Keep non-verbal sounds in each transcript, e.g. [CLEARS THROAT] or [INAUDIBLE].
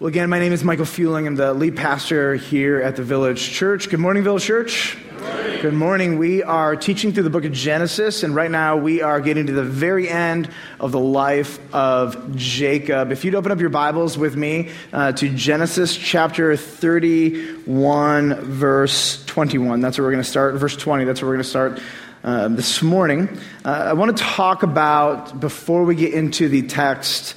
Well, again, my name is Michael Fueling. I'm the lead pastor here at the Village Church. Good morning, Village Church. Good morning. Good morning. We are teaching through the book of Genesis, and right now we are getting to the very end of the life of Jacob. If you'd open up your Bibles with me uh, to Genesis chapter 31, verse 21. That's where we're going to start. Verse 20, that's where we're going to start. Uh, this morning, uh, I want to talk about, before we get into the text,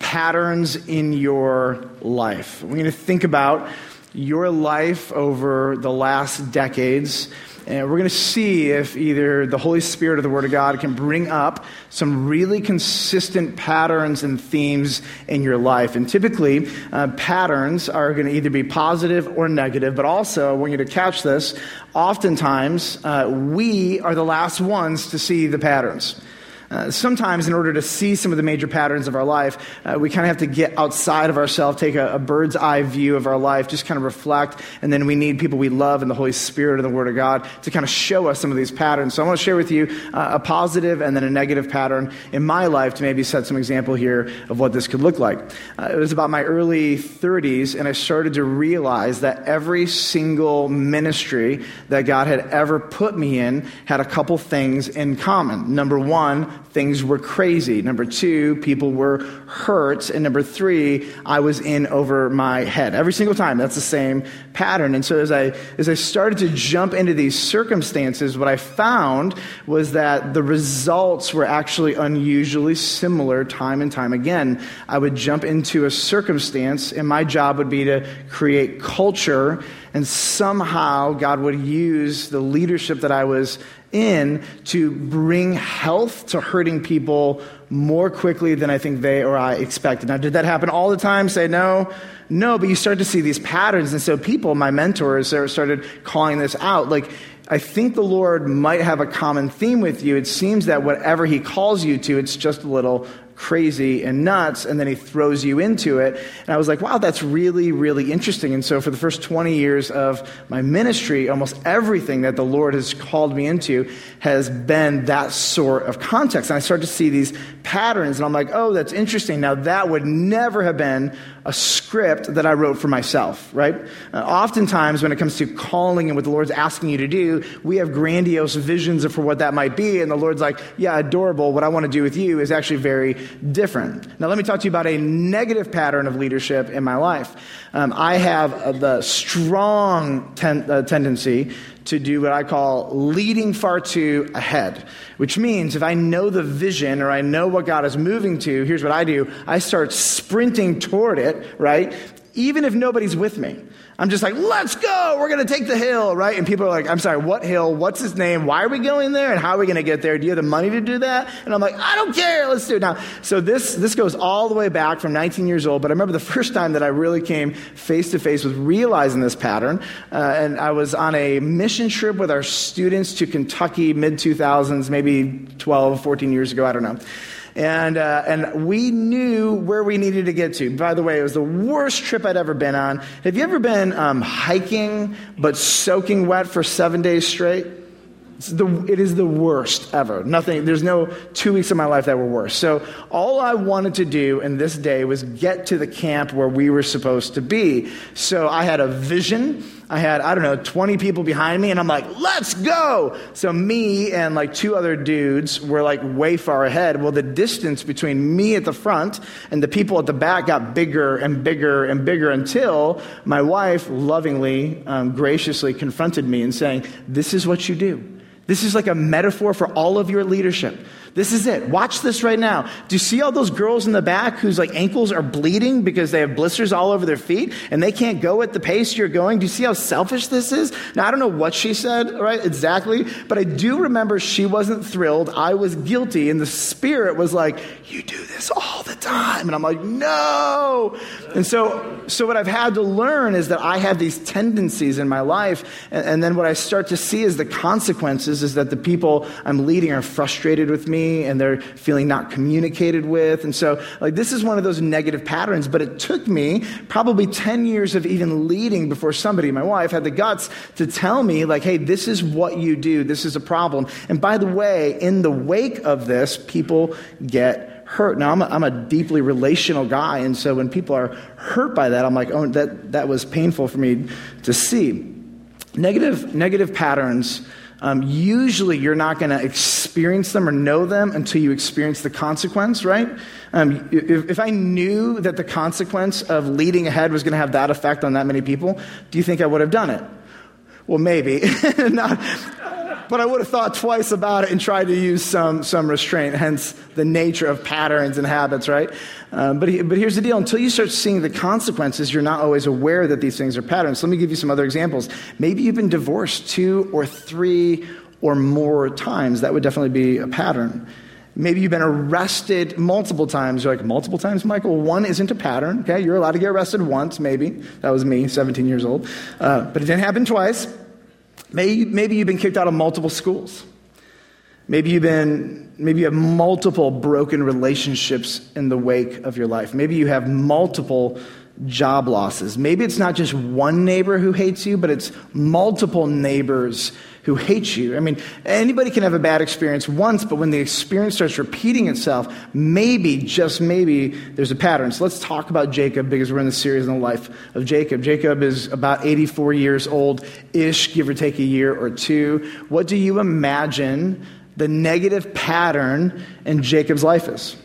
patterns in your life. We're going to think about your life over the last decades. And we're going to see if either the Holy Spirit or the Word of God can bring up some really consistent patterns and themes in your life. And typically, uh, patterns are going to either be positive or negative, but also, I want you to catch this, oftentimes uh, we are the last ones to see the patterns. Uh, sometimes, in order to see some of the major patterns of our life, uh, we kind of have to get outside of ourselves, take a, a, bird's eye view of our life, just kind of reflect, and then we need people we love and the Holy Spirit and the Word of God to kind of show us some of these patterns. So I want to share with you uh, a positive and then a negative pattern in my life to maybe set some example here of what this could look like. Uh, it was about my early 30s, and I started to realize that every single ministry that God had ever put me in had a couple things in common. Number one, things were crazy. Number two, people were hurt. And number three, I was in over my head. Every single time, that's the same pattern. And so as I, as I started to jump into these circumstances, what I found was that the results were actually unusually similar time and time again. I would jump into a circumstance, and my job would be to create culture and somehow God would use the leadership that I was in to bring health to hurting people more quickly than I think they or I expected. Now, did that happen all the time? Say no. No, but you start to see these patterns. And so people, my mentors, started calling this out. Like, I think the Lord might have a common theme with you. It seems that whatever He calls you to, it's just a little crazy and nuts, and then he throws you into it. And I was like, wow, that's really, really interesting. And so for the first 20 years of my ministry, almost everything that the Lord has called me into has been that sort of context. And I start to see these patterns, and I'm like, oh, that's interesting. Now, that would never have been a script that I wrote for myself, right? Uh, oftentimes, when it comes to calling and what the Lord's asking you to do, we have grandiose visions of for what that might be, and the Lord's like, yeah, adorable. What I want to do with you is actually very different. Now, let me talk to you about a negative pattern of leadership in my life. Um, I have uh, the strong ten- uh, tendency to do what I call leading far too ahead, which means if I know the vision or I know what God is moving to, here's what I do I start sprinting toward it, right? Even if nobody's with me. I'm just like, let's go. We're going to take the hill, right? And people are like, I'm sorry, what hill? What's his name? Why are we going there? And how are we going to get there? Do you have the money to do that? And I'm like, I don't care. Let's do it now. So this, this goes all the way back from 19 years old. But I remember the first time that I really came face to face with realizing this pattern. Uh, and I was on a mission trip with our students to Kentucky mid 2000s, maybe 12, 14 years ago. I don't know and, uh, and we knew where we needed to get to. By the way, it was the worst trip I'd ever been on. Have you ever been um, hiking but soaking wet for seven days straight? The, it is the worst ever. Nothing, there's no two weeks of my life that were worse. So, all I wanted to do in this day was get to the camp where we were supposed to be. So, I had a vision. I had, I don't know, 20 people behind me, and I'm like, let's go. So, me and like two other dudes were like way far ahead. Well, the distance between me at the front and the people at the back got bigger and bigger and bigger until my wife lovingly, um, graciously confronted me and saying, This is what you do. This is like a metaphor for all of your leadership. This is it. Watch this right now. Do you see all those girls in the back whose like ankles are bleeding because they have blisters all over their feet and they can't go at the pace you're going? Do you see how selfish this is? Now I don't know what she said, right? Exactly, but I do remember she wasn't thrilled. I was guilty and the spirit was like, "You do this all the time." And I'm like, "No." And so so what I've had to learn is that I have these tendencies in my life and, and then what I start to see is the consequences is, that the people I'm leading are frustrated with me and they're feeling not communicated with. And so, like, this is one of those negative patterns, but it took me probably 10 years of even leading before somebody, my wife, had the guts to tell me, like, hey, this is what you do. This is a problem. And by the way, in the wake of this, people get hurt. Now, I'm a, I'm a deeply relational guy, and so when people are hurt by that, I'm like, oh, that, that was painful for me to see. Negative, negative patterns, um, usually you're not going to experience them or know them until you experience the consequence, right? Um, if, if I knew that the consequence of leading ahead was going to have that effect on that many people, do you think I would have done it? Well, maybe. [LAUGHS] Not, but I would have thought twice about it and tried to use some, some restraint, hence the nature of patterns and habits, right? Um, but, but here's the deal until you start seeing the consequences, you're not always aware that these things are patterns. Let me give you some other examples. Maybe you've been divorced two or three or more times. That would definitely be a pattern. Maybe you've been arrested multiple times. You're like, multiple times, Michael? One isn't a pattern, okay? You're allowed to get arrested once, maybe. That was me, 17 years old. Uh, but it didn't happen twice. Maybe, you've been kicked out of multiple schools. Maybe you've been, maybe you have multiple broken relationships in the wake of your life. Maybe you have multiple job losses. Maybe it's not just one neighbor who hates you, but it's multiple neighbors who hate you. I mean, anybody can have a bad experience once, but when the experience starts repeating itself, maybe, just maybe, there's a pattern. So let's talk about Jacob because we're in the series on the life of Jacob. Jacob is about 84 years old ish, give or take a year or two. What do you imagine the negative pattern in Jacob's life is?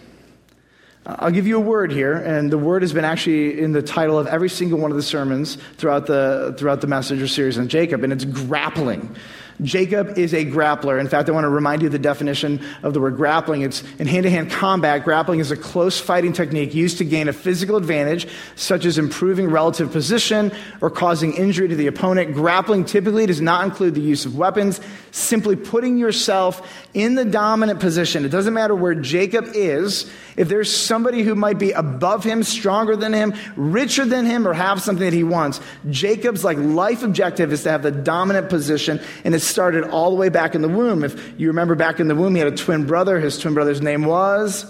I'll give you a word here, and the word has been actually in the title of every single one of the sermons throughout the, throughout the message or series on Jacob, and it's grappling. Jacob is a grappler. In fact, I want to remind you the definition of the word grappling. It's in hand to hand combat, grappling is a close fighting technique used to gain a physical advantage, such as improving relative position or causing injury to the opponent. Grappling typically does not include the use of weapons, simply putting yourself in the dominant position. It doesn't matter where Jacob is, if there's somebody who might be above him, stronger than him, richer than him, or have something that he wants, Jacob's like life objective is to have the dominant position, and it's started all the way back in the womb. If you remember back in the womb, he had a twin brother. His twin brother's name was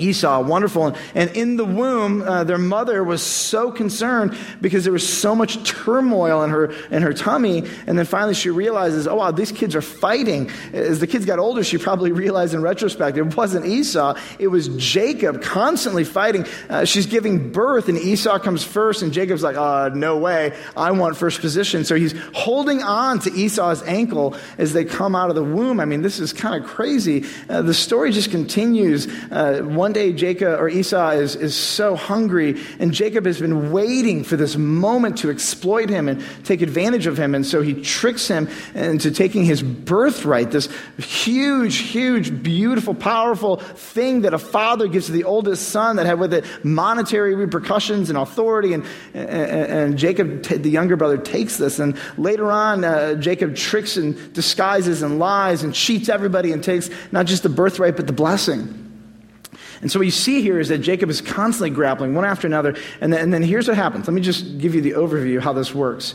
Esau, wonderful. And in the womb, uh, their mother was so concerned because there was so much turmoil in her, in her tummy. And then finally she realizes, oh, wow, these kids are fighting. As the kids got older, she probably realized in retrospect it wasn't Esau, it was Jacob constantly fighting. Uh, she's giving birth, and Esau comes first, and Jacob's like, uh, no way, I want first position. So he's holding on to Esau's ankle as they come out of the womb. I mean, this is kind of crazy. Uh, the story just continues. Uh, one one day Jacob or Esau is, is so hungry, and Jacob has been waiting for this moment to exploit him and take advantage of him. And so he tricks him into taking his birthright, this huge, huge, beautiful, powerful thing that a father gives to the oldest son that had with it monetary repercussions and authority. And, and, and Jacob, the younger brother, takes this. And later on, uh, Jacob tricks and disguises and lies and cheats everybody and takes not just the birthright, but the blessing. And so what you see here is that Jacob is constantly grappling one after another. And then, and then here's what happens. Let me just give you the overview of how this works.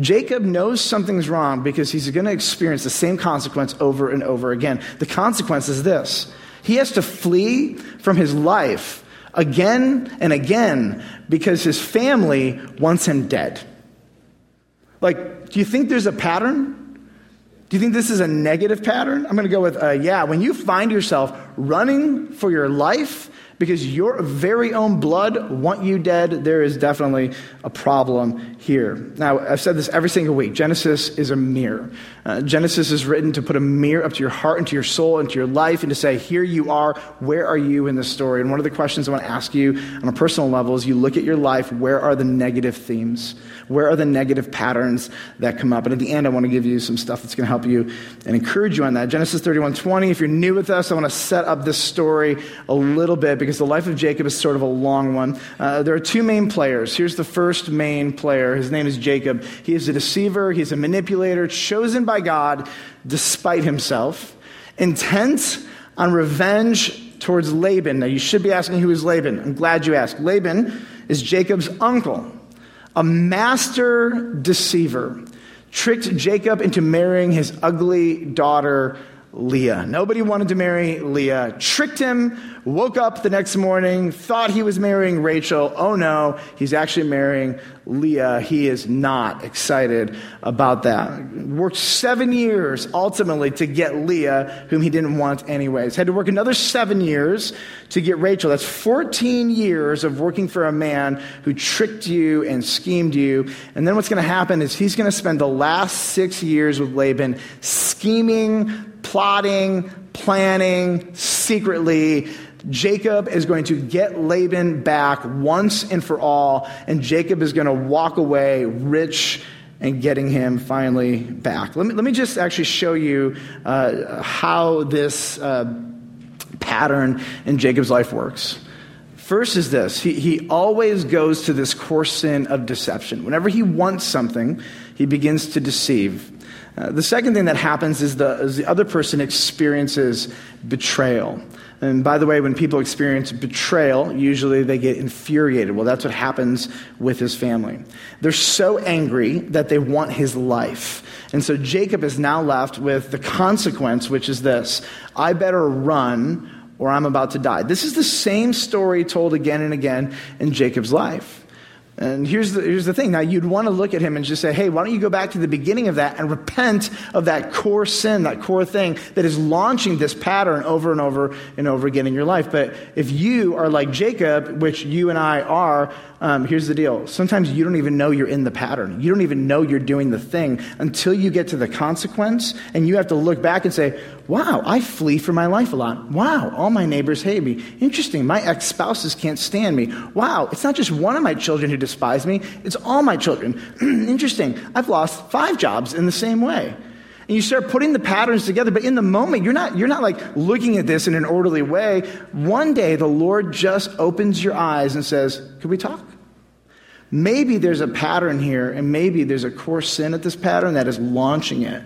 Jacob knows something's wrong because he's going to experience the same consequence over and over again. The consequence is this he has to flee from his life again and again because his family wants him dead. Like, do you think there's a pattern? Do you think this is a negative pattern? I'm going to go with uh, yeah. When you find yourself running for your life because your very own blood want you dead, there is definitely a problem here. Now, I've said this every single week. Genesis is a mirror. Uh, Genesis is written to put a mirror up to your heart into your soul into your life and to say, here you are. Where are you in the story? And one of the questions I want to ask you on a personal level is you look at your life, where are the negative themes? Where are the negative patterns that come up? And at the end, I want to give you some stuff that's going to help you and encourage you on that. Genesis 31 20. If you're new with us, I want to set up this story a little bit because the life of Jacob is sort of a long one. Uh, there are two main players. Here's the first main player. His name is Jacob. He is a deceiver, he's a manipulator, chosen by God despite himself, intent on revenge towards Laban. Now, you should be asking who is Laban. I'm glad you asked. Laban is Jacob's uncle a master deceiver, tricked Jacob into marrying his ugly daughter, Leah. Nobody wanted to marry Leah, tricked him woke up the next morning, thought he was marrying Rachel. Oh no, he's actually marrying Leah. He is not excited about that. Worked seven years ultimately to get Leah, whom he didn't want anyways. Had to work another seven years to get Rachel. That's 14 years of working for a man who tricked you and schemed you. And then what's going to happen is he's going to spend the last six years with Laban scheming, plotting, planning secretly. Jacob is going to get Laban back once and for all, and Jacob is going to walk away rich and getting him finally back. Let me, let me just actually show you uh, how this uh, pattern in Jacob's life works. First is this he, he always goes to this core sin of deception. Whenever he wants something, he begins to deceive. Uh, the second thing that happens is the, is the other person experiences betrayal. And by the way, when people experience betrayal, usually they get infuriated. Well, that's what happens with his family. They're so angry that they want his life. And so Jacob is now left with the consequence, which is this I better run or I'm about to die. This is the same story told again and again in Jacob's life. And here's the, here's the thing. Now, you'd want to look at him and just say, hey, why don't you go back to the beginning of that and repent of that core sin, that core thing that is launching this pattern over and over and over again in your life. But if you are like Jacob, which you and I are, um, here's the deal. Sometimes you don't even know you're in the pattern. You don't even know you're doing the thing until you get to the consequence, and you have to look back and say, wow, I flee for my life a lot. Wow, all my neighbors hate me. Interesting, my ex spouses can't stand me. Wow, it's not just one of my children who despise me, it's all my children. [CLEARS THROAT] Interesting, I've lost five jobs in the same way. And you start putting the patterns together, but in the moment, you're not, you're not like looking at this in an orderly way. One day, the Lord just opens your eyes and says, Could we talk? Maybe there's a pattern here, and maybe there's a core sin at this pattern that is launching it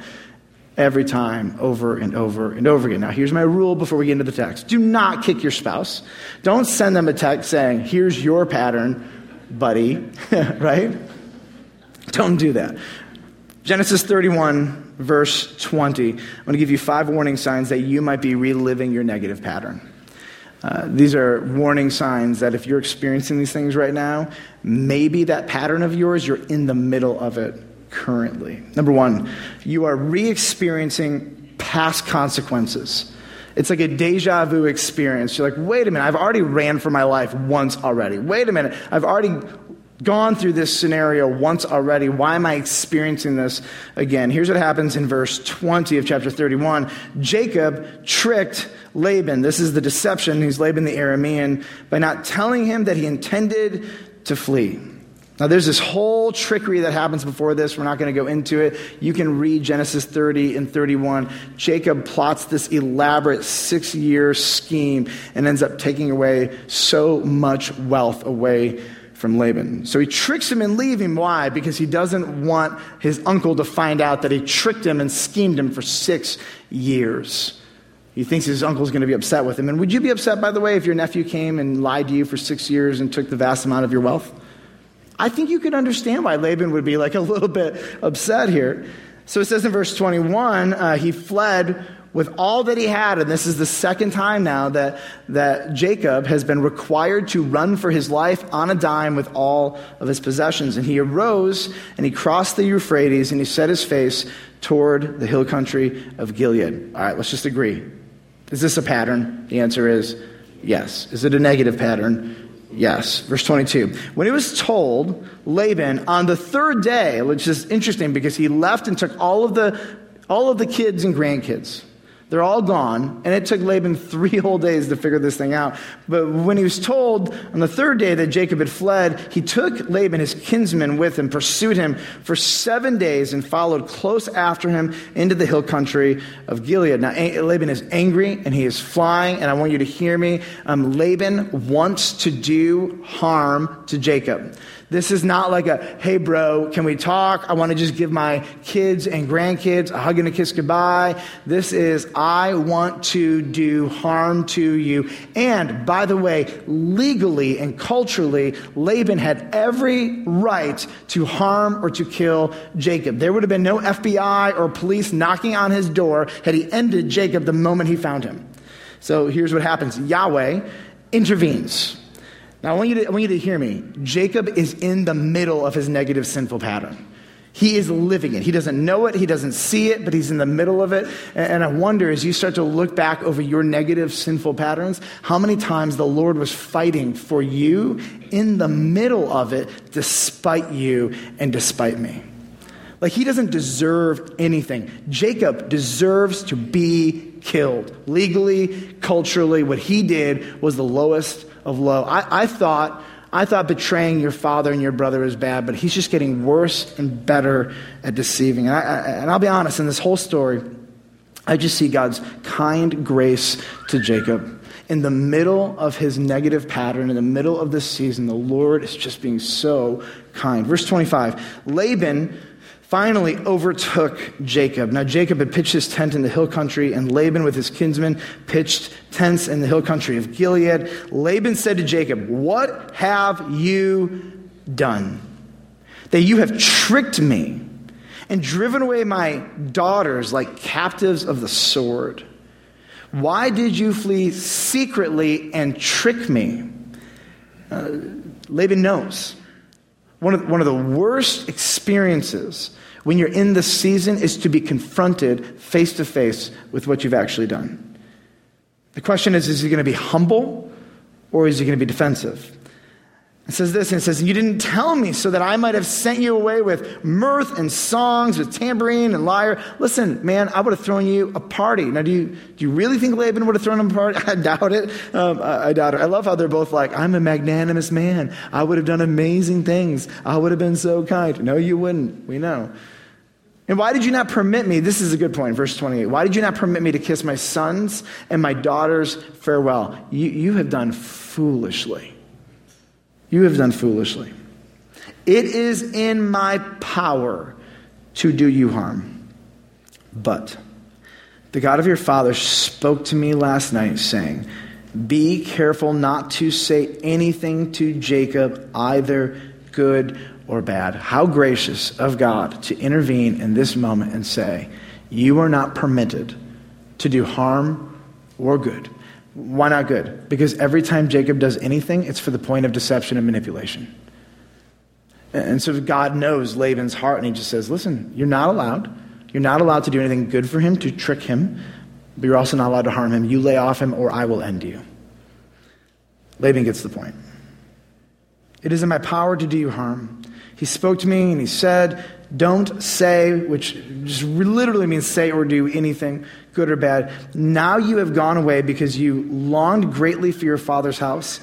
every time, over and over and over again. Now, here's my rule before we get into the text do not kick your spouse. Don't send them a text saying, Here's your pattern, buddy, [LAUGHS] right? Don't do that. Genesis 31, verse 20. I'm going to give you five warning signs that you might be reliving your negative pattern. Uh, these are warning signs that if you're experiencing these things right now, maybe that pattern of yours, you're in the middle of it currently. Number one, you are re experiencing past consequences. It's like a deja vu experience. You're like, wait a minute, I've already ran for my life once already. Wait a minute, I've already gone through this scenario once already. Why am I experiencing this again? Here's what happens in verse 20 of chapter 31. Jacob tricked Laban. This is the deception. He's Laban the Aramean by not telling him that he intended to flee. Now, there's this whole trickery that happens before this. We're not going to go into it. You can read Genesis 30 and 31. Jacob plots this elaborate six year scheme and ends up taking away so much wealth away from Laban. So he tricks him and leave him. Why? Because he doesn't want his uncle to find out that he tricked him and schemed him for six years. He thinks his uncle's going to be upset with him. And would you be upset, by the way, if your nephew came and lied to you for six years and took the vast amount of your wealth? I think you could understand why Laban would be like a [LAUGHS] little bit upset here. So it says in verse 21 uh, he fled with all that he had, and this is the second time now that, that Jacob has been required to run for his life on a dime with all of his possessions. And he arose and he crossed the Euphrates and he set his face toward the hill country of Gilead. All right, let's just agree. Is this a pattern? The answer is yes. Is it a negative pattern? Yes. Verse 22. When he was told, Laban, on the third day, which is interesting because he left and took all of the, all of the kids and grandkids. They're all gone, and it took Laban three [LAUGHS] whole days to figure this thing out. But when he was told on the third day that Jacob had fled, he took Laban, his kinsman, with him, pursued him for seven days, and followed close after him into the hill country of Gilead. Now, Laban is angry, and he is flying, and I want you to hear me. Um, Laban wants to do harm to Jacob. This is not like a, hey, bro, can we talk? I want to just give my kids and grandkids a hug and a kiss goodbye. This is, I want to do harm to you. And by the way, legally and culturally, Laban had every right to harm or to kill Jacob. There would have been no FBI or police knocking on his door had he ended Jacob the moment he found him. So here's what happens Yahweh intervenes. Now, I want, you to, I want you to hear me. Jacob is in the middle of his negative sinful pattern. He is living it. He doesn't know it, he doesn't see it, but he's in the middle of it. And I wonder as you start to look back over your negative sinful patterns, how many times the Lord was fighting for you in the middle of it, despite you and despite me. Like he doesn't deserve anything. Jacob deserves to be killed. Legally, culturally, what he did was the lowest of low. I, I thought I thought betraying your father and your brother is bad, but he's just getting worse and better at deceiving. And, I, I, and I'll be honest, in this whole story, I just see God's kind grace to Jacob. In the middle of his negative pattern, in the middle of this season, the Lord is just being so kind. Verse 25 Laban finally overtook Jacob. Now, Jacob had pitched his tent in the hill country, and Laban, with his kinsmen, pitched tents in the hill country of Gilead. Laban said to Jacob, What have you done? That you have tricked me and driven away my daughters like captives of the sword. Why did you flee secretly and trick me? Uh, Laban knows. One of, one of the worst experiences when you're in the season is to be confronted face to face with what you've actually done. The question is is he going to be humble or is he going to be defensive? It says this, and it says, You didn't tell me so that I might have sent you away with mirth and songs, with tambourine and lyre. Listen, man, I would have thrown you a party. Now, do you, do you really think Laban would have thrown him a party? [LAUGHS] I doubt it. Um, I, I doubt it. I love how they're both like, I'm a magnanimous man. I would have done amazing things. I would have been so kind. No, you wouldn't. We know. And why did you not permit me? This is a good point, verse 28. Why did you not permit me to kiss my sons and my daughters farewell? You, you have done foolishly. You have done foolishly. It is in my power to do you harm. But the God of your father spoke to me last night, saying, Be careful not to say anything to Jacob, either good or bad. How gracious of God to intervene in this moment and say, You are not permitted to do harm or good. Why not good? Because every time Jacob does anything, it's for the point of deception and manipulation. And so God knows Laban's heart, and he just says, Listen, you're not allowed. You're not allowed to do anything good for him, to trick him, but you're also not allowed to harm him. You lay off him, or I will end you. Laban gets the point. It is in my power to do you harm. He spoke to me and he said, Don't say, which just literally means say or do anything good or bad. Now you have gone away because you longed greatly for your father's house.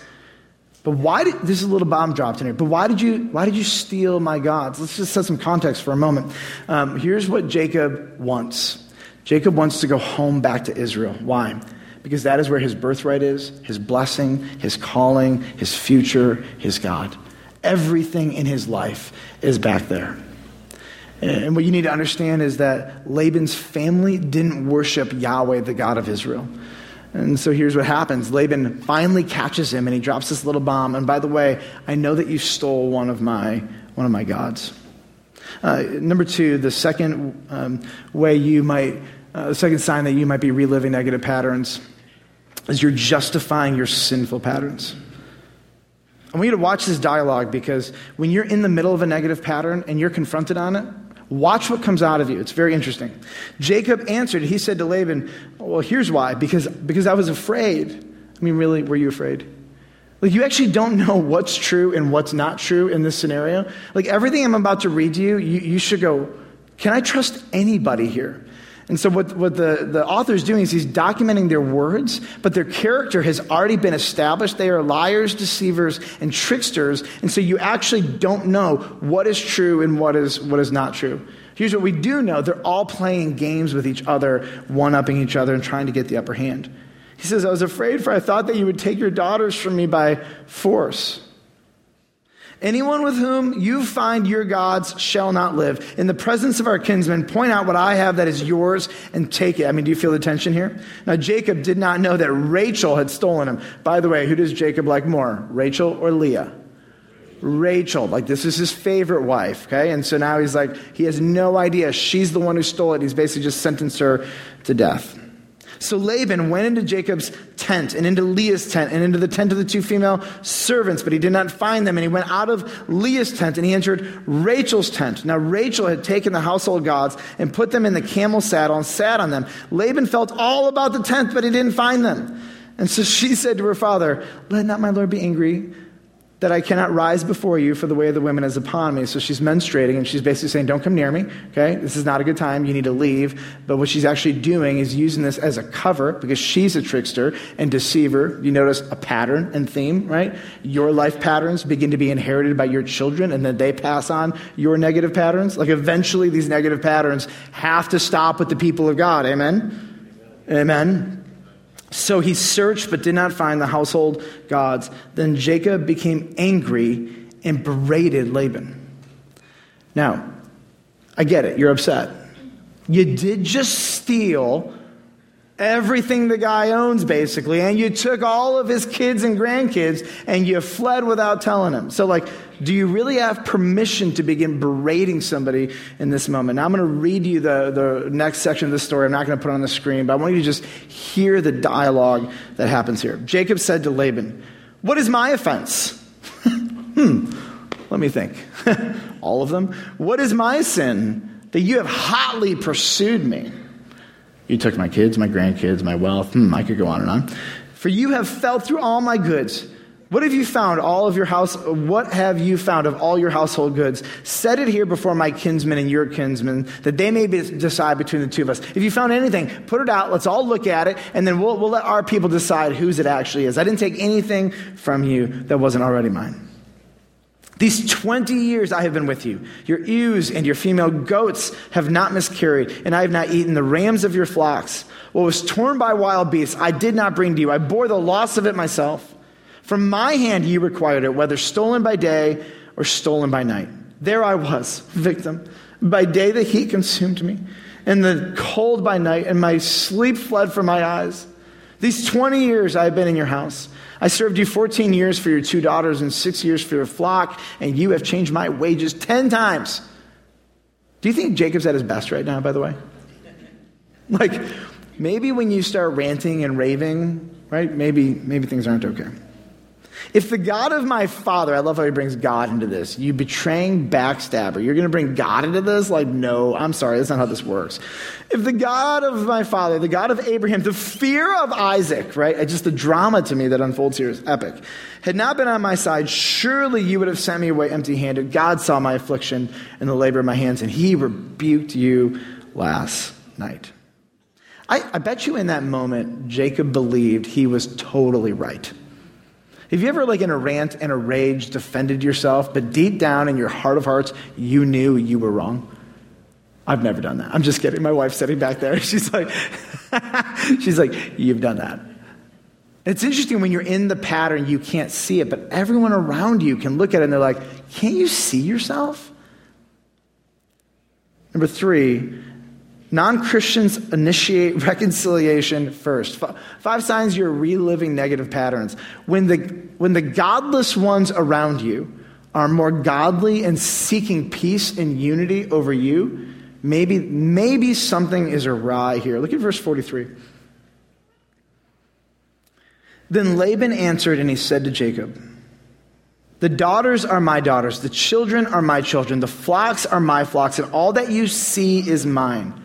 But why did this is a little bomb dropped in here? But why did you why did you steal my gods? Let's just set some context for a moment. Um, here's what Jacob wants. Jacob wants to go home back to Israel. Why? Because that is where his birthright is, his blessing, his calling, his future, his God. Everything in his life is back there. And what you need to understand is that Laban's family didn't worship Yahweh, the God of Israel. And so here's what happens Laban finally catches him and he drops this little bomb. And by the way, I know that you stole one of my, one of my gods. Uh, number two, the second um, way you might, uh, the second sign that you might be reliving negative patterns is you're justifying your sinful patterns. I want you to watch this dialogue because when you're in the middle of a negative pattern and you're confronted on it, Watch what comes out of you. It's very interesting. Jacob answered, he said to Laban, Well, here's why. Because, because I was afraid. I mean, really, were you afraid? Like, you actually don't [LAUGHS] know what's true and what's not true in this scenario. Like, everything I'm about to read to you, you, you should go, Can I trust anybody here? And so, what, what the, the author is doing is he's documenting their words, but their character has already been established. They are liars, deceivers, and tricksters. And so, you actually don't know what is true and what is, what is not true. Here's what we do know they're all playing games with each other, one upping each other, and trying to get the upper hand. He says, I was afraid, for I thought that you would take your daughters from me by force. Anyone with whom you find your gods shall not live. In the presence of our kinsmen, point out what I have that is yours and take it. I mean, do you feel the tension here? Now, Jacob did not know that Rachel had stolen him. By the way, who does Jacob like more, Rachel or Leah? Rachel. Like, this is his favorite wife, okay? And so now he's like, he has no idea. She's the one who stole it. He's basically just sentenced her to death. So Laban went into Jacob's tent and into Leah's tent and into the tent of the two female servants, but he did not find them. And he went out of Leah's tent and he entered Rachel's tent. Now Rachel had taken the household gods and put them in the camel saddle and sat on them. Laban felt all about the tent, but he didn't find them. And so she said to her father, Let not my Lord be angry that I cannot rise before you, for the way of the women is upon me. So she's menstruating, and she's basically saying, Don't come near me, okay? This is not a good time. You need to leave. But what she's actually doing is using this as a cover because she's a trickster and deceiver. You notice a pattern and theme, right? Your life patterns begin to be inherited by your children, and then they pass on your negative patterns. Like eventually, these negative patterns have to stop with the people of God. Amen? Amen. So he searched but did not find the household gods. Then Jacob became angry and berated Laban. Now, I get it. You're upset. You did just steal everything the guy owns, basically, and you took all of his kids and grandkids and you fled without telling him. So, like, do you really have permission to begin berating somebody in this moment? Now, I'm going to read you the, the next section of the story. I'm not going to put it on the screen, but I want you to just hear the dialogue that happens here. Jacob said to Laban, What is my offense? [LAUGHS] hmm, let me think. [LAUGHS] All of them? What is my sin that you have hotly pursued me? You took my kids, my grandkids, my wealth. Hmm, I could go on and on. For you have fell through all my goods what have you found all of your house what have you found of all your household goods? Set it here before my kinsmen and your kinsmen, that they may be, decide between the two of us. If you found anything, put it out, let's all look at it, and then we'll, we'll let our people decide whose it actually is. I didn't take anything from you that wasn't already mine. These 20 years I have been with you. Your ewes and your female goats have not miscarried, and I have not eaten the rams of your flocks. What was torn by wild beasts, I did not bring to you. I bore the loss of it myself. From my hand you required it, whether stolen by day or stolen by night. There I was, [LAUGHS] victim. By day the heat consumed me, and the cold by night, and my sleep fled from my eyes. These 20 years I have been in your house. I served you 14 years for your two daughters and six years for your flock, and you have changed my wages 10 times. Do you think Jacob's at his best right now, by the way? Like, maybe when you start ranting and raving, right? Maybe, maybe things aren't okay. If the God of my father, I love how he brings God into this, you betraying backstabber, you're going to bring God into this? Like, no, I'm sorry, that's not how this works. If the God of my father, the God of Abraham, the fear of Isaac, right? Just the drama to me that unfolds here is epic, had not been on my side, surely you would have sent me away empty handed. God saw my affliction and the labor of my hands, and he rebuked you last night. I, I bet you in that moment, Jacob believed he was totally right. Have you ever, like in a rant and a rage, defended yourself, but deep down in your heart of hearts, you knew you were wrong? I've never done that. I'm just kidding. My wife's sitting back there. [LAUGHS] She's like, [LAUGHS] she's like, you've done that. It's interesting when you're in the pattern, you can't see it, but everyone around you can look at it and they're like, can't you see yourself? Number three, Non Christians initiate [LAUGHS] reconciliation first. Five signs you're reliving negative patterns. When the, when the godless ones around you are more godly and seeking peace and unity over you, maybe, maybe something is awry here. Look at verse 43. Then Laban answered and he said to Jacob, The daughters are my daughters, the children are my children, the flocks are my flocks, and all that you see is mine.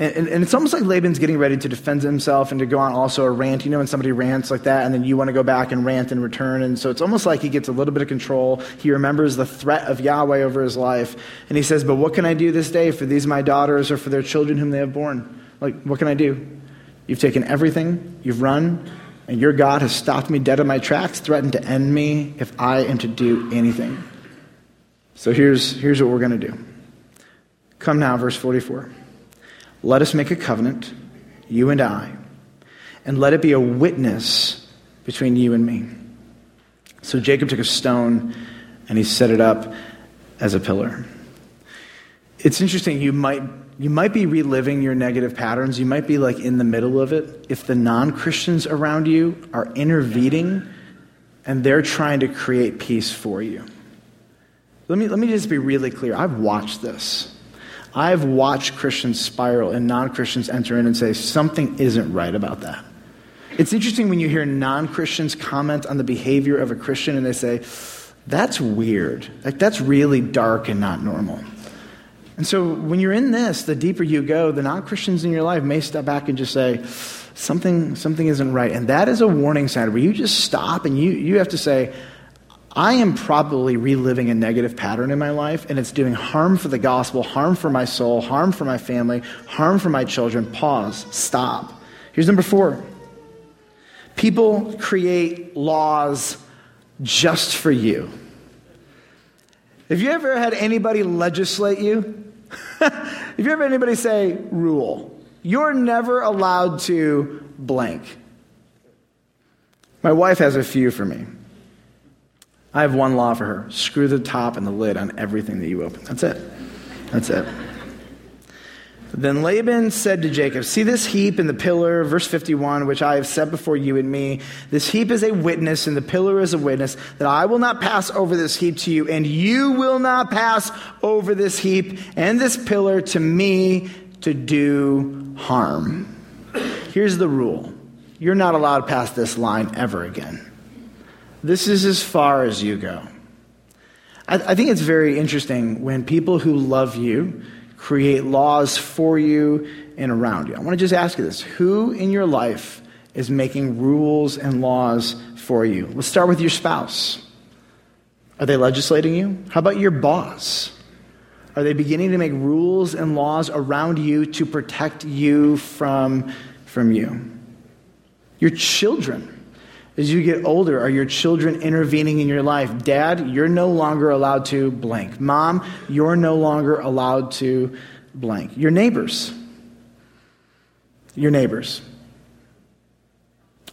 And, and, and, it's almost like Laban's getting ready to defend himself and to go on also a rant. You know, when somebody rants like that, and then you want to go back and rant in return. And so it's almost like he gets a little bit of control. He remembers the threat of Yahweh over his life. And he says, But what can I do this day for these my daughters or for their children whom they have born? Like, what can I do? You've taken everything, you've run, and your God has stopped me dead in my tracks, threatened to end me if I am to do anything. So here's, here's what we're going to do. Come now, verse 44. Let us make a covenant, you and I, and let it be a witness between you and me. So Jacob took a stone and he set it up as a pillar. It's interesting, you might, you might be reliving your negative patterns. You might be like in the middle of it. If the non Christians around you are intervening and they're trying to create peace for you. Let me, let me just be really clear. I've watched this. I've watched Christians spiral and non Christians enter in and say, something isn't right about that. It's interesting when you hear non Christians comment on the behavior of a Christian and they say, that's weird. Like, that's really dark and not normal. And so when you're in this, the deeper you go, the non Christians in your life may step back and just say, something, something isn't right. And that is a warning sign where you just stop and you, you have to say, I am probably reliving a negative pattern in my life, and it's doing harm for the gospel, harm for my soul, harm for my family, harm for my children. Pause. Stop. Here's number four people create laws just for you. Have you ever had anybody legislate you? [LAUGHS] Have you ever had anybody say, rule? You're never allowed to blank. My wife has a few for me. I have one law for her screw the top and the lid on everything that you open. That's it. That's it. Then Laban said to Jacob, See this heap and the pillar, verse 51, which I have set before you and me. This heap is a witness, and the pillar is a witness, that I will not pass over this heap to you, and you will not pass over this heap and this pillar to me to do harm. Here's the rule you're not allowed to pass this line ever again. This is as far as you go. I, I think it's very interesting when people who love you, create laws for you and around you. I want to just ask you this Who in your life is making rules and laws for you? Let's start with your spouse. Are they legislating you? How about your boss? Are they beginning to make rules and laws around you to protect you from, from you? Your children. As you get older, are your children intervening in your life? Dad, you're no longer allowed to blank. Mom, you're no longer allowed to blank. Your neighbors. Your neighbors.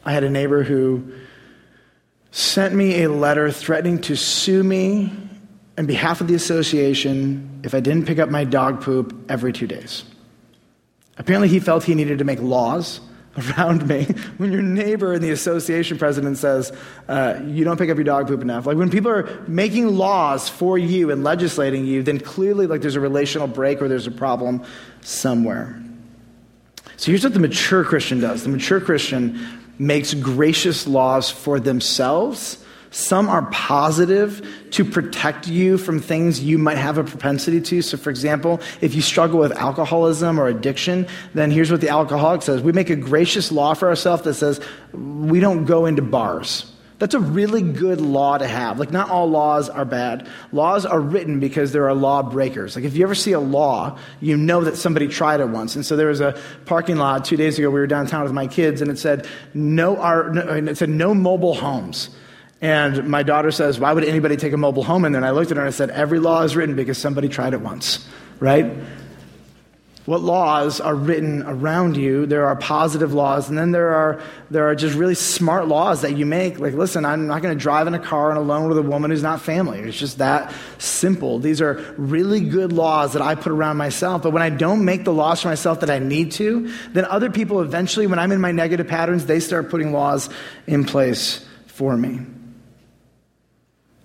I had a neighbor who sent me a letter threatening to sue me on behalf of the association if I didn't pick up my dog poop every two days. Apparently, he felt he needed to make laws around me when your neighbor and the association president says uh, you don't pick up your dog poop enough. Like when people are making laws for you and legislating you then clearly like there's a relational break or there's a problem somewhere. So here's what the mature christian does. The mature christian makes gracious laws for themselves some are positive to protect you from things you might have a propensity to. So, for example, if you struggle with alcoholism or addiction, then here's what the alcoholic says We make a gracious law for ourselves that says we don't go into bars. That's a really good law to have. Like, not all laws are bad. Laws are written because there are law breakers. Like, if you ever see a law, you know that somebody tried it once. And so there was a parking lot two days ago. We were downtown with my kids, and it said no, it said no mobile homes. And my daughter says, Why would anybody take a mobile home in there? And I looked at her and I said, Every law is written because somebody tried it once, right? What laws are written around you? There are positive laws, and then there are, there are just really smart laws that you make. Like, listen, I'm not going to drive in a car and alone with a woman who's not family. It's just that simple. These are really good laws that I put around myself. But when I don't make the laws for myself that I need to, then other people eventually, when I'm in my negative patterns, they start putting laws in place for me.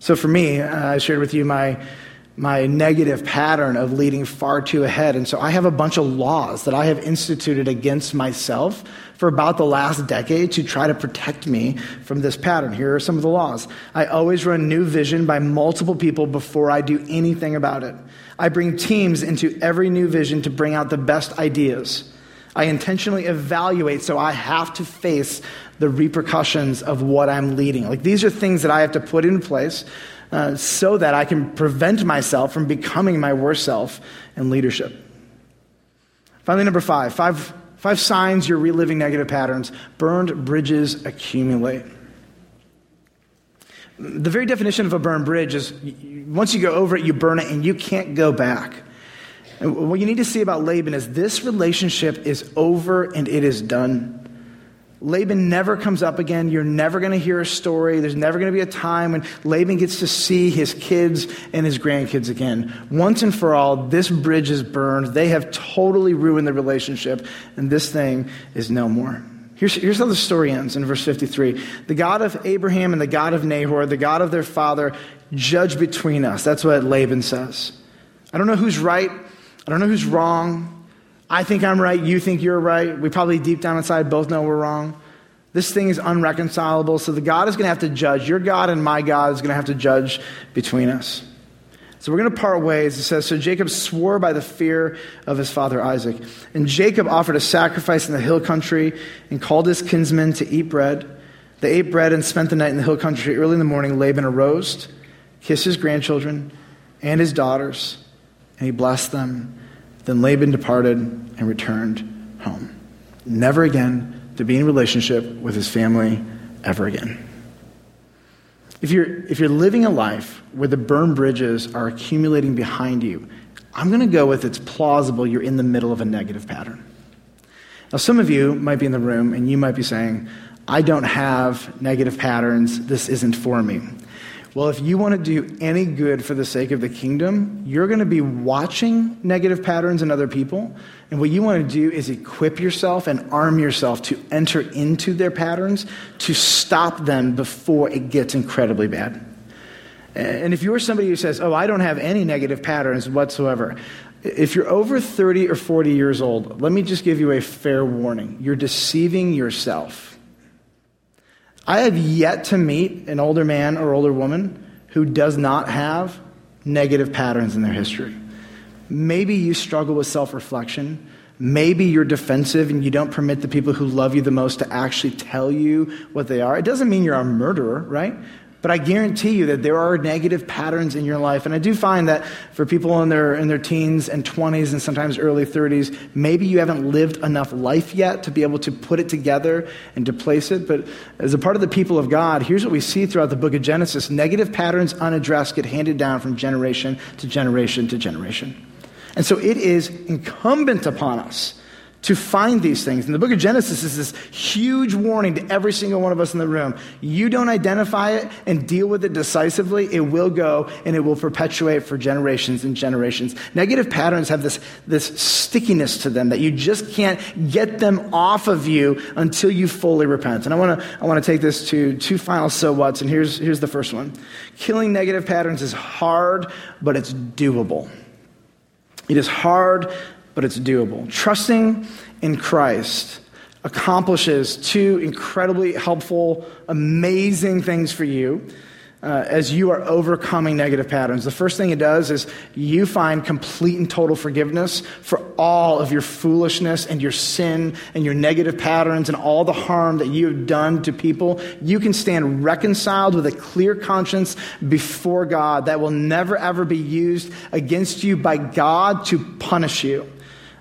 So for me, uh, I shared with you my, my negative pattern of leading far too ahead. And so I have a bunch of laws that I have instituted against myself for about the last decade to try to protect me from this pattern. Here are some of the laws. I always run new vision by multiple people before I do anything about it. I bring teams into every new vision to bring out the best ideas. I intentionally evaluate so I have to face the repercussions of what I'm leading. Like these are things that I have to put in place uh, so that I can prevent myself from becoming my worst self in leadership. Finally, number five, five, five signs you're reliving negative patterns. Burned bridges accumulate. The very definition of a burned bridge is once you go over it, you burn it, and you can't go back. And what you need to see about Laban is this relationship is over and it is done. Laban never comes up again. You're never going to hear a story. There's never going to be a time when Laban gets to see his kids and his grandkids again. Once and for all, this bridge is burned. They have totally ruined the relationship, and this thing is no more. Here's, here's how the story ends in verse 53. The God of Abraham and the God of Nahor, the God of their father, judge between us. That's what Laban says. I don't know who's right. I I don't know who's wrong. I think I'm right. You think you're right. We probably deep down inside both know we're wrong. This thing is unreconcilable. So the God is going to have to judge. Your God and my God is going to have to judge between us. So we're going to part ways. It says, So Jacob swore by the fear of his father Isaac. And Jacob offered a sacrifice in the hill country and called his kinsmen to eat bread. They ate bread and spent the night in the hill country. Early in the morning, Laban arose, kissed his grandchildren and his daughters, and he blessed them. Then Laban departed and returned home. Never again to be in relationship with his family ever again. If you're, if you're living a life where the burn bridges are accumulating behind you, I'm going to go with it's plausible you're in the middle of a negative pattern. Now, some of you might be in the room and you might be saying, I don't have negative patterns. This isn't for me. Well, if you want to do any good for the sake of the kingdom, you're going to be watching negative patterns in other people. And what you want to do is equip yourself and arm yourself to enter into their patterns to stop them before it gets incredibly bad. And if you're somebody who says, Oh, I don't have any negative patterns whatsoever, if you're over 30 or 40 years old, let me just give you a fair warning. You're deceiving yourself. I have yet to meet an older man or older woman who does not have negative patterns in their history. Maybe you struggle with self reflection. Maybe you're defensive and you don't permit the people who love you the most to actually tell you what they are. It doesn't mean you're a murderer, right? But I guarantee you that there are negative patterns in your life. And I do find that for people in their, in their teens and 20s and sometimes early 30s, maybe you haven't lived enough life yet to be able to put it together and to place it. But as a part of the people of God, here's what we see throughout the book of Genesis negative patterns unaddressed get handed down from generation to generation to generation. And so it is incumbent upon us to find these things. And the book of Genesis is this huge warning to every single one of us in the room. You don't identify it and deal with it decisively, it will go and it will perpetuate for generations and generations. Negative patterns have this, this stickiness to them that you just can't get them off of you until you fully repent. And I want to I want to take this to two final so whats, and here's, here's the first one. Killing negative patterns is hard, but it's doable. It is hard, but it's doable. Trusting in Christ accomplishes two incredibly helpful, amazing things for you. Uh, as you are overcoming negative patterns. The first thing it does is you find complete and total forgiveness for all of your foolishness and your sin and your negative patterns and all the harm that you have done to people. You can stand reconciled with a clear conscience before God that will never ever be used against you by God to punish you.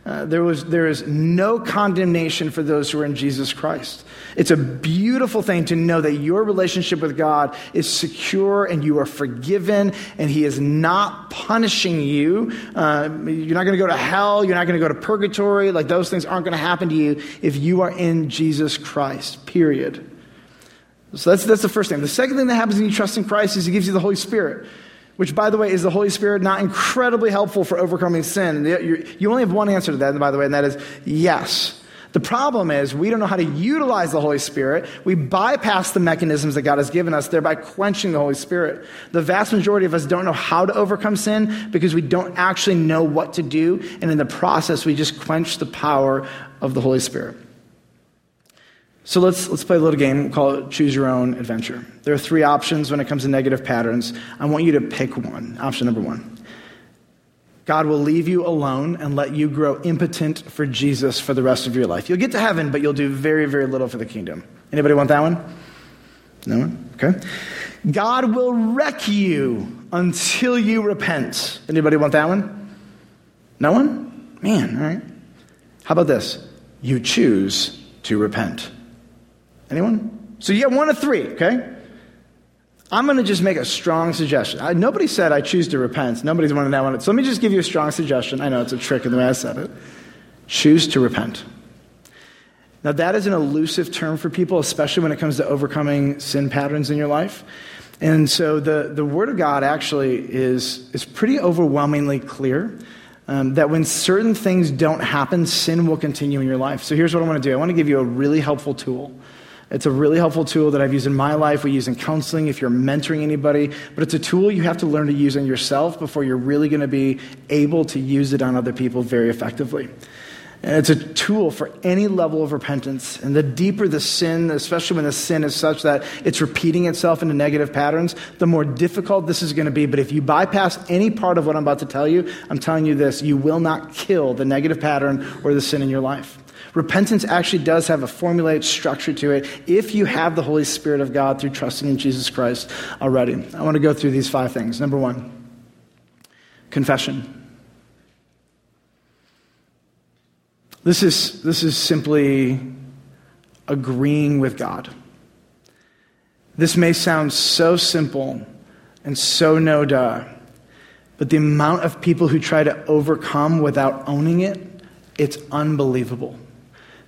Uh, there, was, there is no condemnation for those who are in Jesus Christ. It's a beautiful thing to know that your relationship with God is secure and you are forgiven and He is not punishing you. Uh, you're not going to go to hell. You're not going to go to purgatory. Like those things aren't going to happen to you if you are in Jesus Christ, period. So that's, that's the first thing. The second thing that happens when you trust in Christ is He gives you the Holy Spirit which, by the way, is the Holy Spirit not incredibly helpful for overcoming sin? You only have one answer to that, by the way, and that is yes. The problem is we don't know how to utilize the Holy Spirit. We bypass the mechanisms that God has given us, thereby quenching the Holy Spirit. The vast majority of us don't know how to overcome sin because we don't actually know what to do, and in the process, we just quench the power of the Holy Spirit. So let's, let's play a little game called Choose Your Own Adventure. There are three options when it comes to negative patterns. I want you to pick one. Option number one God will leave you alone and let you grow impotent for Jesus for the rest of your life. You'll get to heaven, but you'll do very, very little for the kingdom. Anybody want that one? No one? Okay. God will wreck you until you repent. Anybody want that one? No one? Man, all right. How about this? You choose to repent. Anyone? So you get one of three, okay? I'm going to just make a strong suggestion. I, nobody said I choose to repent. Nobody's wanted that one. So let me just give you a strong suggestion. I know it's a trick in the way I said it. Choose to repent. Now, that is an elusive term for people, especially when it comes to overcoming sin patterns in your life. And so the, the Word of God actually is, is pretty overwhelmingly clear um, that when certain things don't happen, sin will continue in your life. So here's what I want to do I want to give you a really helpful tool It's a really helpful tool that I've used in my life. We use in counseling if you're mentoring anybody. But it's a tool you have to learn to use on yourself before you're really going to be able to use it on other people very effectively. And it's a tool for any level of repentance. And the deeper the sin, especially when the sin is such that it's repeating itself into negative patterns, the more difficult this is going to be. But if you bypass any part of what I'm about to tell you, I'm telling you this you will not kill the negative pattern or the sin in your life. Repentance actually does have a formulaic structure to it if you have the Holy Spirit of God through trusting in Jesus Christ already. I want to go through these five things. Number one, confession. This is, this is simply agreeing with God. This may sound so simple and so no duh, but the amount of people who try to overcome without owning it, it's unbelievable.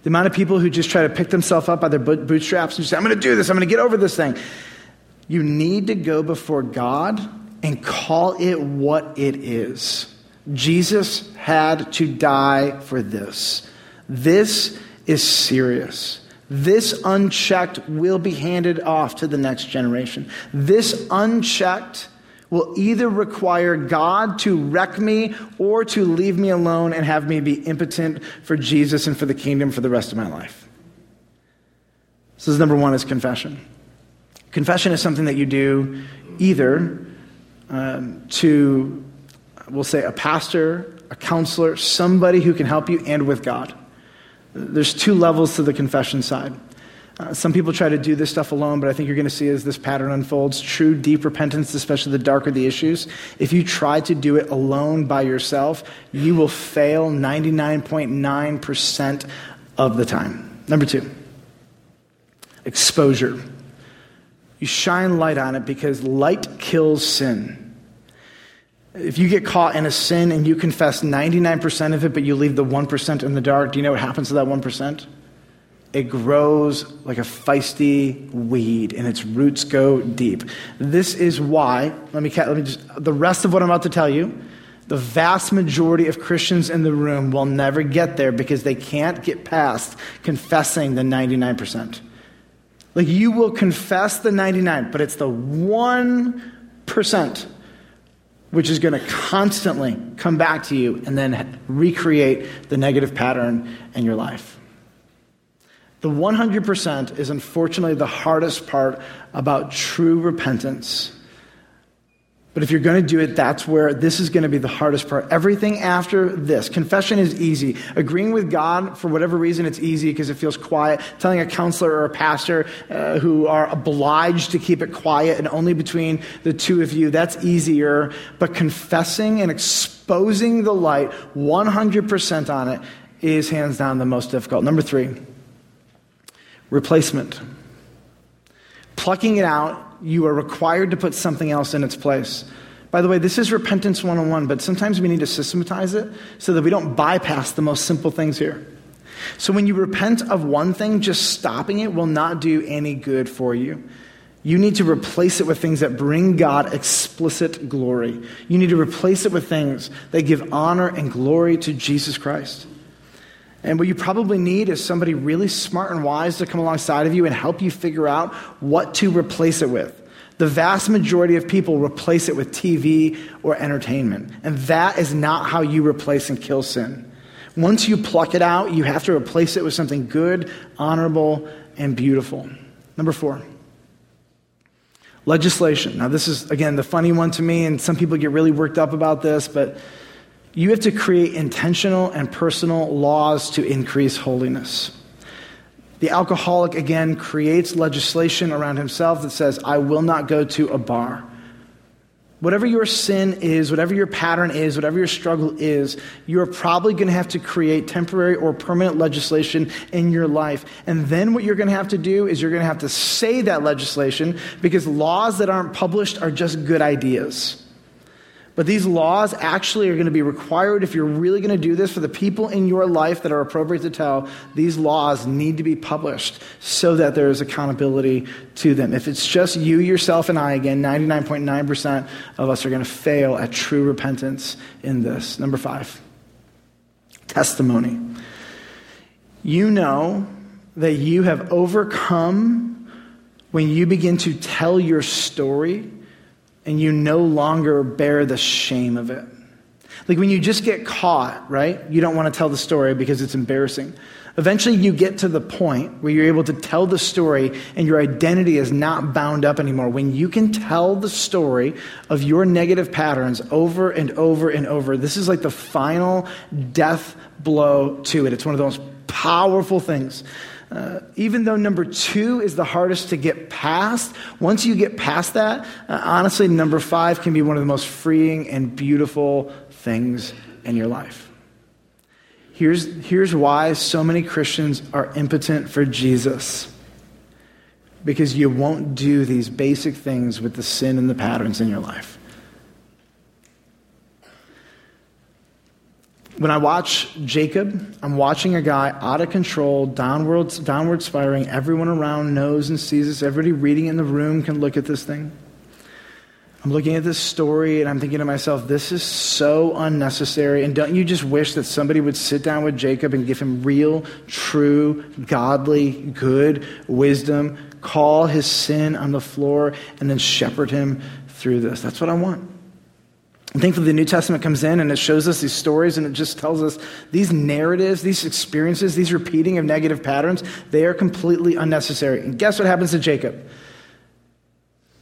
The amount of people who just try to pick themselves up by their bootstraps and say, I'm going to do this, I'm going to get over this thing. You need to go before God and call it what it is. Jesus had to die for this. This is serious. This unchecked will be handed off to the next generation. This unchecked will either require God to wreck me or to leave me alone and have me be impotent for Jesus and for the kingdom for the rest of my life. So, this number one is confession. Confession is something that you do either um, to, we'll say, a pastor, a counselor, somebody who can help you, and with God. There's two levels to the confession side. Uh, some people try to do this stuff alone, but I think you're going to see as this pattern unfolds true, deep repentance, especially the darker the issues. If you try to do it alone by yourself, you will fail 99.9% of the time. Number two, exposure. You shine light on it because light kills sin. If you get caught in a sin and you confess 99% of it, but you leave the 1% in the dark, do you know what happens to that 1%? It grows like a feisty weed and its roots go deep. This is why, let me, let me just, the rest of what I'm about to tell you, the vast majority of Christians in the room will never get there because they can't get past confessing the 99%. Like you will confess the 99, but it's the 1% which is going to constantly come back to you and then recreate the negative pattern in your life. The 100% is unfortunately the hardest part about true repentance. But if you're going to do it, that's where this is going to be the hardest part. Everything after this, confession is easy. Agreeing with God, for whatever reason, it's easy because it feels quiet. Telling a counselor or a pastor uh, who are obliged to keep it quiet and only between the two of you, that's easier. But confessing and exposing the light 100% on it is hands down the most difficult. Number three, replacement. Plucking it out you are required to put something else in its place. By the way, this is repentance 101, but sometimes we need to systematize it so that we don't bypass the most simple things here. So when you repent of one thing, just stopping it will not do any good for you. You need to replace it with things that bring God explicit glory. You need to replace it with things that give honor and glory to Jesus Christ. And what you probably need is somebody really smart and wise to come alongside of you and help you figure out what to replace it with. The vast majority of people replace it with TV or entertainment. And that is not how you replace and kill sin. Once you pluck it out, you have to replace it with something good, honorable, and beautiful. Number four, legislation. Now, this is, again, the funny one to me, and some people get really worked up about this, but you have to create intentional and personal laws to increase holiness. The alcoholic, again, creates legislation around himself that says, I will not go to a bar. Whatever your sin is, whatever your pattern is, whatever your struggle is, you're probably going to have to create temporary or permanent legislation in your life. And then what you're going to have to do is you're going to have to say that legislation because laws that aren't published are just good ideas. But these laws actually are going to be required if you're really going to do this for the people in your life that are appropriate to tell. These laws need to be published so that there is accountability to them. If it's just you, yourself, and I, again, 99.9% of us are going to fail at true repentance in this. Number five, testimony. You know that you have overcome when you begin to tell your story and you no longer bear the shame of it. Like when you just get caught, right? You don't want to tell the story because it's embarrassing. Eventually, you get to the point where you're able to tell the story and your identity is not bound up anymore. When you can tell the story of your negative patterns over and over and over, this is like the final death blow to it. It's one of the most powerful things. Uh, even though number two is the hardest to get past, once you get past that, uh, honestly, number five can be one of the most freeing and beautiful things in your life. Here's, here's why so many Christians are impotent for Jesus. Because you won't do these basic things with the sin and the patterns in your life. When I watch Jacob, I'm watching a guy out of control, downward, downward spiraling. Everyone around knows and sees this. Everybody reading in the room can look at this thing. I'm looking at this story and I'm thinking to myself, this is so unnecessary. And don't you just wish that somebody would sit down with Jacob and give him real, true, godly, good wisdom, call his sin on the floor, and then shepherd him through this? That's what I want. Thankfully, the New Testament comes in and it shows us these stories and it just tells us these narratives, these experiences, these repeating of negative patterns, they are completely unnecessary. And guess what happens to Jacob?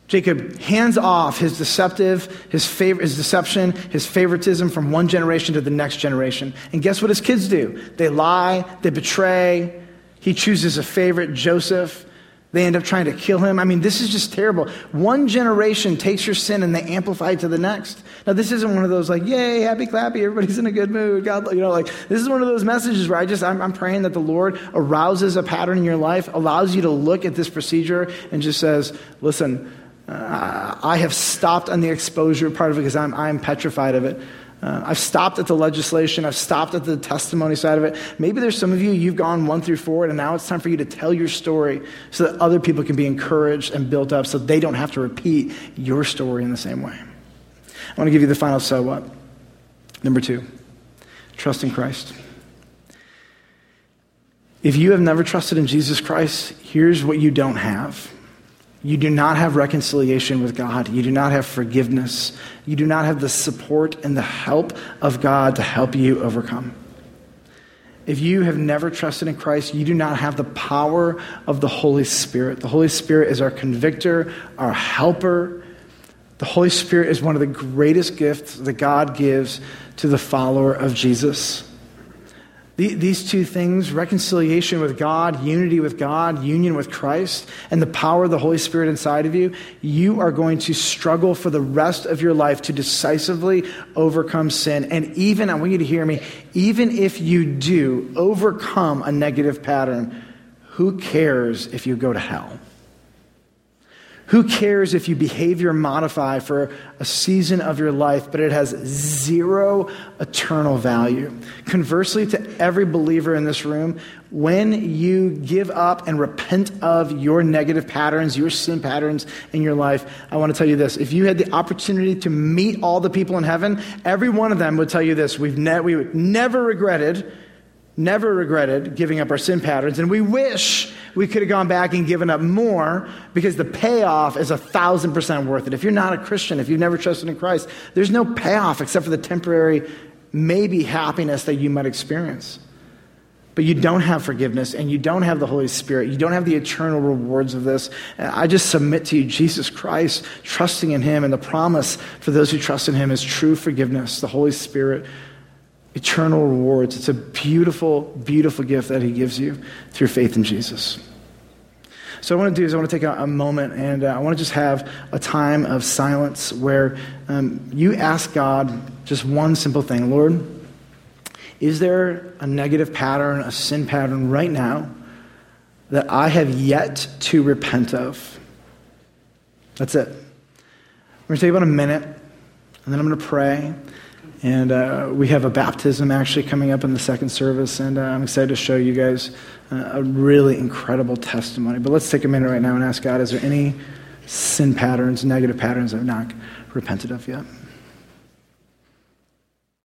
Jacob hands off his deceptive, his, favor, his deception, his favoritism from one generation to the next generation. And guess what his kids do? They lie, they betray. He chooses a favorite, Joseph. They end up trying to kill him. I mean, this is just terrible. One generation takes your sin and they amplify it to the next. Now, this isn't one of those like, yay, happy clappy, everybody's in a good mood. God, you know, like, this is one of those messages where I just, I'm, I'm praying that the Lord arouses a pattern in your life, allows you to look at this procedure and just says, listen, uh, I have stopped on the exposure part of it because I'm, I'm petrified of it. Uh, I've stopped at the legislation. I've stopped at the testimony side of it. Maybe there's some of you, you've gone one through four, and now it's time for you to tell your story so that other people can be encouraged and built up so they don't have to repeat your story in the same way. I want to give you the final so what. Number two, trust in Christ. If you have never trusted in Jesus Christ, here's what you don't have you do not have reconciliation with God. You do not have forgiveness. You do not have the support and the help of God to help you overcome. If you have never trusted in Christ, you do not have the power of the Holy Spirit. The Holy Spirit is our convictor, our helper. The Holy Spirit is one of the greatest gifts that God gives to the follower of Jesus. These two things, reconciliation with God, unity with God, union with Christ, and the power of the Holy Spirit inside of you, you are going to struggle for the rest of your life to decisively overcome sin. And even, I want you to hear me, even if you do overcome a negative pattern, who cares if you go to hell? Who cares if you behavior modify for a season of your life, but it has zero eternal value? Conversely, to every believer in this room, when you give up and repent of your negative patterns, your sin patterns in your life, I want to tell you this. If you had the opportunity to meet all the people in heaven, every one of them would tell you this. We've ne- we never regretted never regretted giving up our sin patterns, and we wish we could have gone back and given up more because the payoff is a thousand percent worth it. If you're not a Christian, if you've never trusted in Christ, there's no payoff except for the temporary, maybe happiness that you might experience. But you don't have forgiveness and you don't have the Holy Spirit. You don't have the eternal rewards of this. I just submit to you, Jesus Christ, trusting in Him, and the promise for those who trust in Him is true forgiveness, the Holy Spirit eternal rewards. It's a beautiful, beautiful gift that He gives you through faith in Jesus. So, what I want to do is I want to take a, a moment and uh, I want to just have a time of silence where um, you ask God just one simple thing Lord, is there a negative pattern, a sin pattern right now that I have yet to repent of? That's it. We're going to take about a minute and then I'm going to pray. And uh, we have a baptism actually coming up in the second service, and uh, I'm excited to show you guys uh, a really incredible testimony. But let's take a minute right now and ask God is there any sin patterns, negative patterns I've not repented of yet?